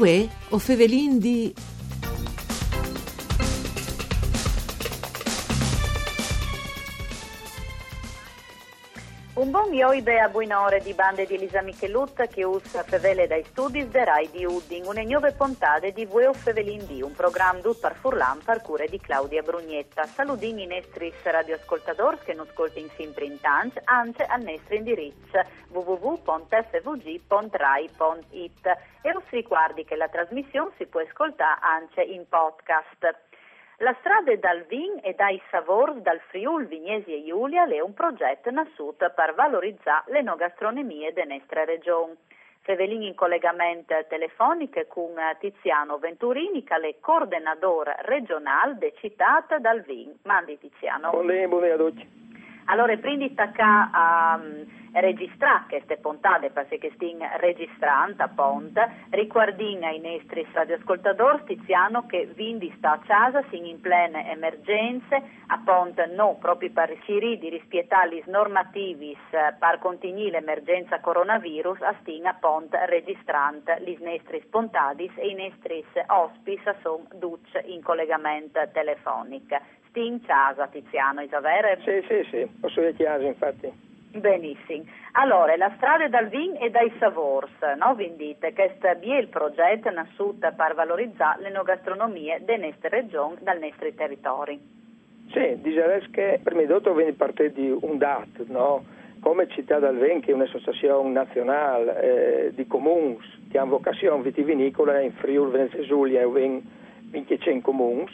Uè, o fevelin di... Un buon ioibe a buonore di bande di Elisa Michelut che usa fevele dai studi de Rai di Udding, une nuove puntate di Vueo Fevelin di, un programma dut par furlan par cure di Claudia Brugnetta. Saludin i nostri radioascoltatori che non ascoltano sempre in tanti, anche al nostro indirizzo www.fvg.rai.it e os ricordi che la trasmissione si può ascoltare anche in podcast. La strada dal Vin e dai Savors dal Friul Vignesi e Giulia è un progetto nasciuto per valorizzare le l'enogastronomie della nostra regione. Fevelin in collegamento telefonico con Tiziano Venturini, che è coordinatore regionale de città dal Vin. Mandi Tiziano. Buongiorno, buongiorno a tutti. Allora, prima di attaccare a um, registrare queste puntate, perché stiamo registrando appunto, ricordino ai nostri radioascoltatori Tiziano che Vindi sta a casa, sin in plene emergenze, appunto no, proprio per riuscire di rispettare le normativi per continuare l'emergenza coronavirus, a stin appunto registrando le nostre puntate e i nostri ospiti sono duce in collegamento telefonico. Sti in casa Tiziano, Isavere? Sì, sì, sì, posso dire chiaro infatti. Benissimo. Allora, la strada dal Vin e dai Savors, no? Vendite, questo è il progetto nasciuto per valorizzare l'enogastronomia delle nostre regioni, dal nostri territori. Sì, direi che prima di tutto viene parte di un DAT, no? Come Città del Vin, che è un'associazione nazionale eh, di comuni che hanno vocazione vitivinicola in Friuli, Venezia Giulia e 25 comuni,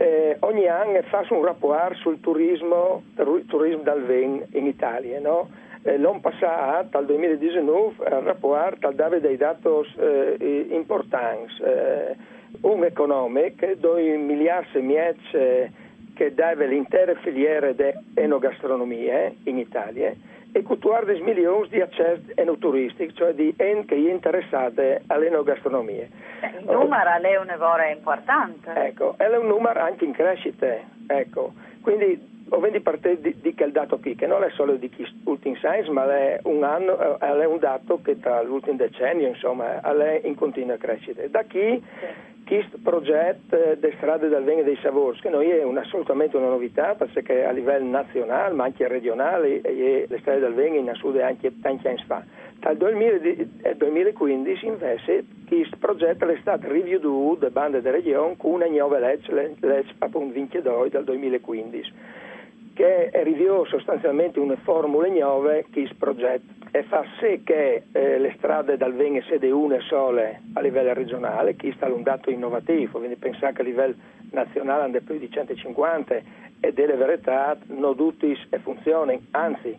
eh, ogni anno fa un rapport sul turismo, turismo dal vin in Italia. No? Eh, l'anno passato, dal 2019, il rapport ha dato dei dati eh, importanti. Eh, un economico, 2 miliardi e mezzo che deve l'intera filiera di enogastronomia in Italia e 14 milioni di accesso enoturistic, cioè di enti che interessate all'enogastronomia. Eh, il numero è un numero importante. Ecco, è un numero anche in crescita, ecco. Quindi di parte di, di quel dato qui, che non è solo di ultimi science, ma è un, anno, è un dato che tra l'ultimo decennio, insomma, è in continua crescita. Da chi sì questo progetto delle strade del Vene dei Savors, che noi è un, assolutamente una novità perché a livello nazionale ma anche regionale le strade del Vene in Sud anche tanti anni fa. Dal 2015 invece questo progetto è stato reviewed da bande della regione con una nuova legge, legge appunto 22 dal 2015 che riview sostanzialmente una formula nuove questo progetto e fa sì che eh, le strade dal Vene sede una sole a livello regionale, che sta un dato innovativo, quindi pensare che a livello nazionale hanno più di 150 e delle verità non tutti funzionano, anzi,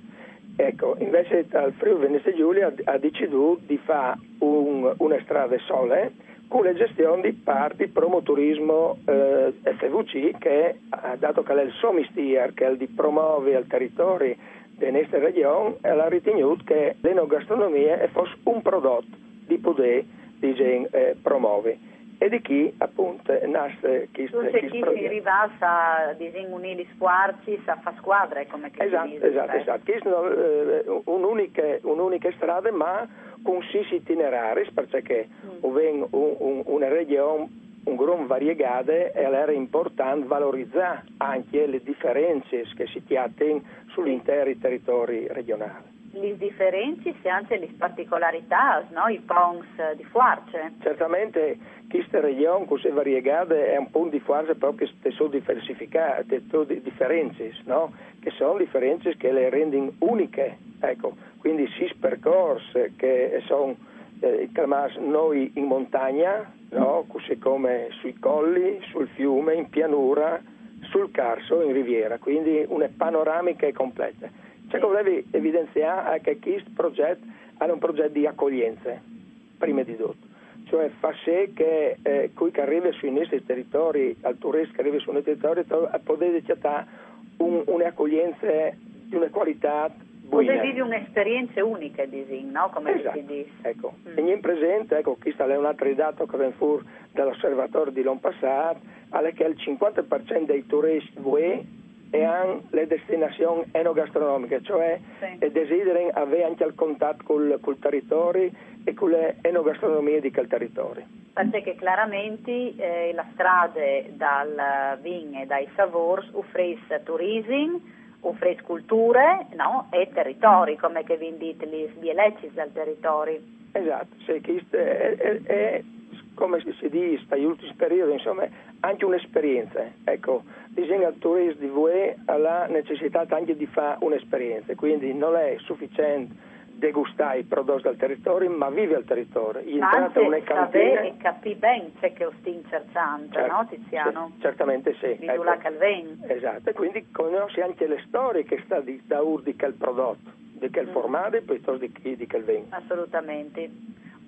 ecco, invece al Friuli Venezia Giulia ha deciso di fare un, una strada sole con la gestione di parti promoturismo eh, FVC che, dato che è il suo mestiere, che è il di promuovere al territorio della nostra regione, ha ritenuto che l'enogastronomia fosse un prodotto di poter di, eh, promuovere e di chi appunto nasce questo chi, chi arriva a disunire gli sforzi, a fare squadre come che esatto, dice, esatto, esatto. Questo è eh, un'unica, un'unica strada ma con sei itinerari perché mm. un, un, una regione un gran variegate e era importante valorizzare anche le differenze che si hanno sull'intero territorio regionale. Le differenze e anche le particolarità, no? i pons di Fuarce. Certamente questa regione così variegata è un punto di Fuarce proprio che sono diversificate, differenze, no? che sono differenze che le rendono uniche. Ecco, quindi si percorsi che sono eh, noi in montagna, no? così come sui colli, sul fiume, in pianura, sul Carso, in riviera, quindi una panoramica completa. Ciò che volevo evidenziare è che questo progetto è un progetto di accoglienza, prima di tutto. Cioè fa sì che eh, chi arriva sui nostri territori, al turista che arriva sui nostri territori, potete accettare un, un'accoglienza di una qualità Buona. vivi un'esperienza unica di Zin, no? Come esatto. si dice. Ecco, mm. e in presente, ecco, questo è un altro dato che viene fuori dall'osservatorio di l'anno passato, è che il 50% dei turisti UE e anche le destinazioni enogastronomiche, cioè sì. desiderano avere anche il contatto col, col territorio e con le enogastronomie di quel territorio. Perché chiaramente eh, la strada dal vin e dai savors offrisce turismo, offrisce culture no? e territori, come che vi dite, gli sbielecci del territorio. Esatto, sì, è, è, è, come si dice negli ultimi periodi, insomma, anche un'esperienza. Ecco, disegna il turismo di VE ha la necessità anche di fare un'esperienza, quindi non è sufficiente degustare i prodotti del territorio, ma vive al territorio. Anzi, una cantina... e capì bene c'è che ostin cercante, certo, no Tiziano? Sì, certamente sì. Di ecco. Calven. Esatto, e quindi conosci anche le storie che sta di, da ur di quel prodotto, di quel mm. formato piuttosto di, di quel Assolutamente.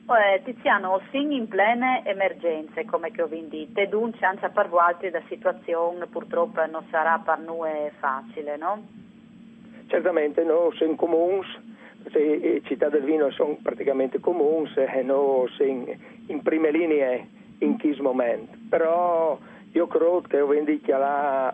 Eh, Tiziano, sin in plene emergenze, come che ho vinto, e dunque anche per voi la situazione purtroppo non sarà per noi facile, no? Certamente, noi siamo comuni, le città del vino sono praticamente comuni e noi siamo in prime linee in questo momento, però io credo che ho venduto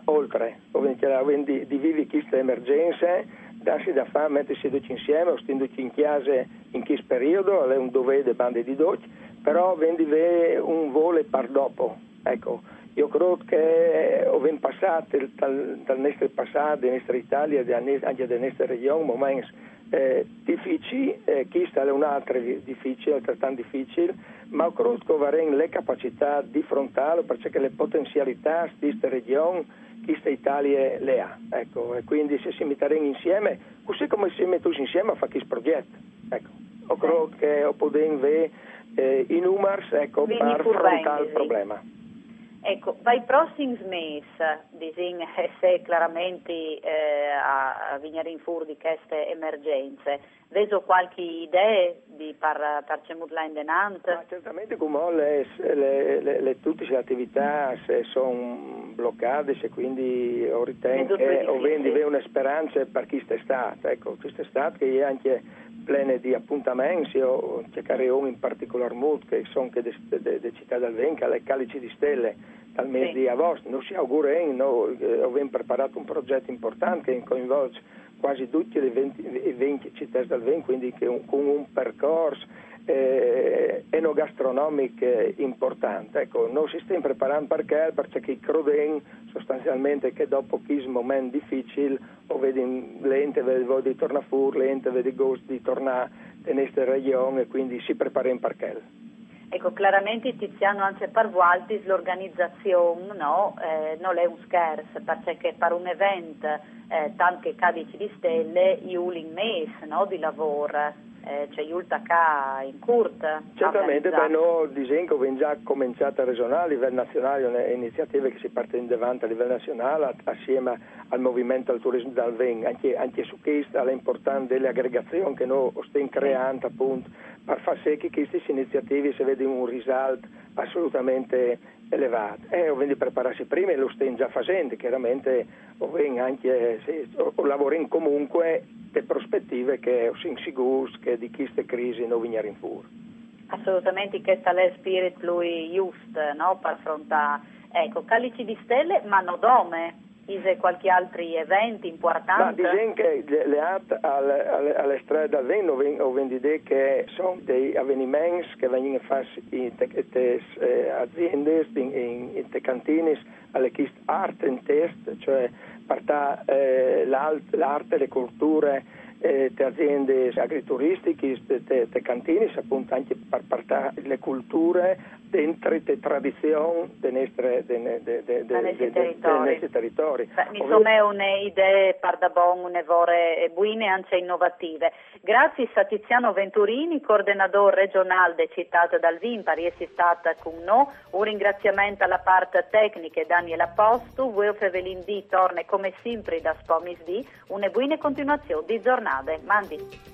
oltre, ho venduto di vivere queste emergenze darsi da fare, mettersi tutti insieme, ostindoci in chiesa in questo periodo, è un dovere bande di docci, però vendi un volo par dopo. Ecco, io credo che abbiamo passato dal, dal nostro passato, della nostra Italia, anche della nostra regione, momenti eh, difficili, eh, questa è un'altra difficile, altrettanto difficile, ma credo che avremo le capacità di affrontarlo perché le potenzialità di questa regione questa Italia le ha. Ecco, e quindi se si metteranno insieme, così come si mettono insieme a fare questo progetto. Ecco, io credo che possiamo avere eh, i numeri ecco, per affrontare il problema. Ecco, vai prossimi disegna se chiaramente eh, a, a venire in fuori di queste emergenze, vedo qualche idea di par, par in denant? Ma certamente come le, le, le, le, tutte le attività sono bloccate e quindi ho ritengo che ho vendi una speranza per chi è stato, ecco, quest'estate che è anche plene di appuntamenti, io cercare in particolar modo che sono che de, città del Venca, le calici di stelle dal mese sì. di agosto. Noi ci auguriamo, eh, abbiamo preparato un progetto importante che coinvolge quasi tutte le 20, 20 città del Venca, quindi un, con un percorso enogastronomico importante. Ecco, noi ci stiamo preparando perché, perché crediamo sostanzialmente che dopo questo momento difficile o vedi l'ente vede di tornare fuori, l'ente vede gosto di tornare nella nostra regione e quindi si prepara in perché. Ecco, chiaramente Tiziano anche per Valtis l'organizzazione no, eh, non è un scherzo, perché per un evento eh, tanto che cadici di stelle, io in mese no, di lavoro eh, c'è K in Kurt. Certamente, beh, disegno abbiamo già cominciato a ragionare a livello nazionale, iniziative che si partono davanti a livello nazionale assieme al movimento al turismo dal Ven, anche, anche su questo l'importanza delle aggregazioni che noi stiamo creando appunto per far sì che queste iniziative si vede un risalto assolutamente elevato. E eh, quindi prepararsi prima e lo stiamo già facendo, chiaramente o anche, sì, o, comunque le prospettive che sono sicuri che di queste crisi non venire in fuori. Assolutamente, questo è il spirito lui giusto no? per affrontare. Ecco, Calici di Stelle, ma non dome Ise qualche altro evento importante? Ma disegno che le altre alle, alle, alle strade al Veno ho venduto che sono dei avvenimenti che vengono fatti in queste eh, aziende, in, in, in te cantine, alle chiste arte in test, cioè partà eh, l'arte, le culture, eh, le aziende agrituristiche, le cantine, appunto anche per portare le culture dentro le tradizioni dei nostri, territori. Insomma, è un'idea per da buon, un'evore buine e anche innovative. Grazie a Tiziano Venturini, coordinatore regionale Città dal Vin, per essere stata con noi. Un ringraziamento alla parte tecnica Daniela Postu, voi Fevelin D torna come sempre da Spomis D, una buona continuazione di giornate. Mandi.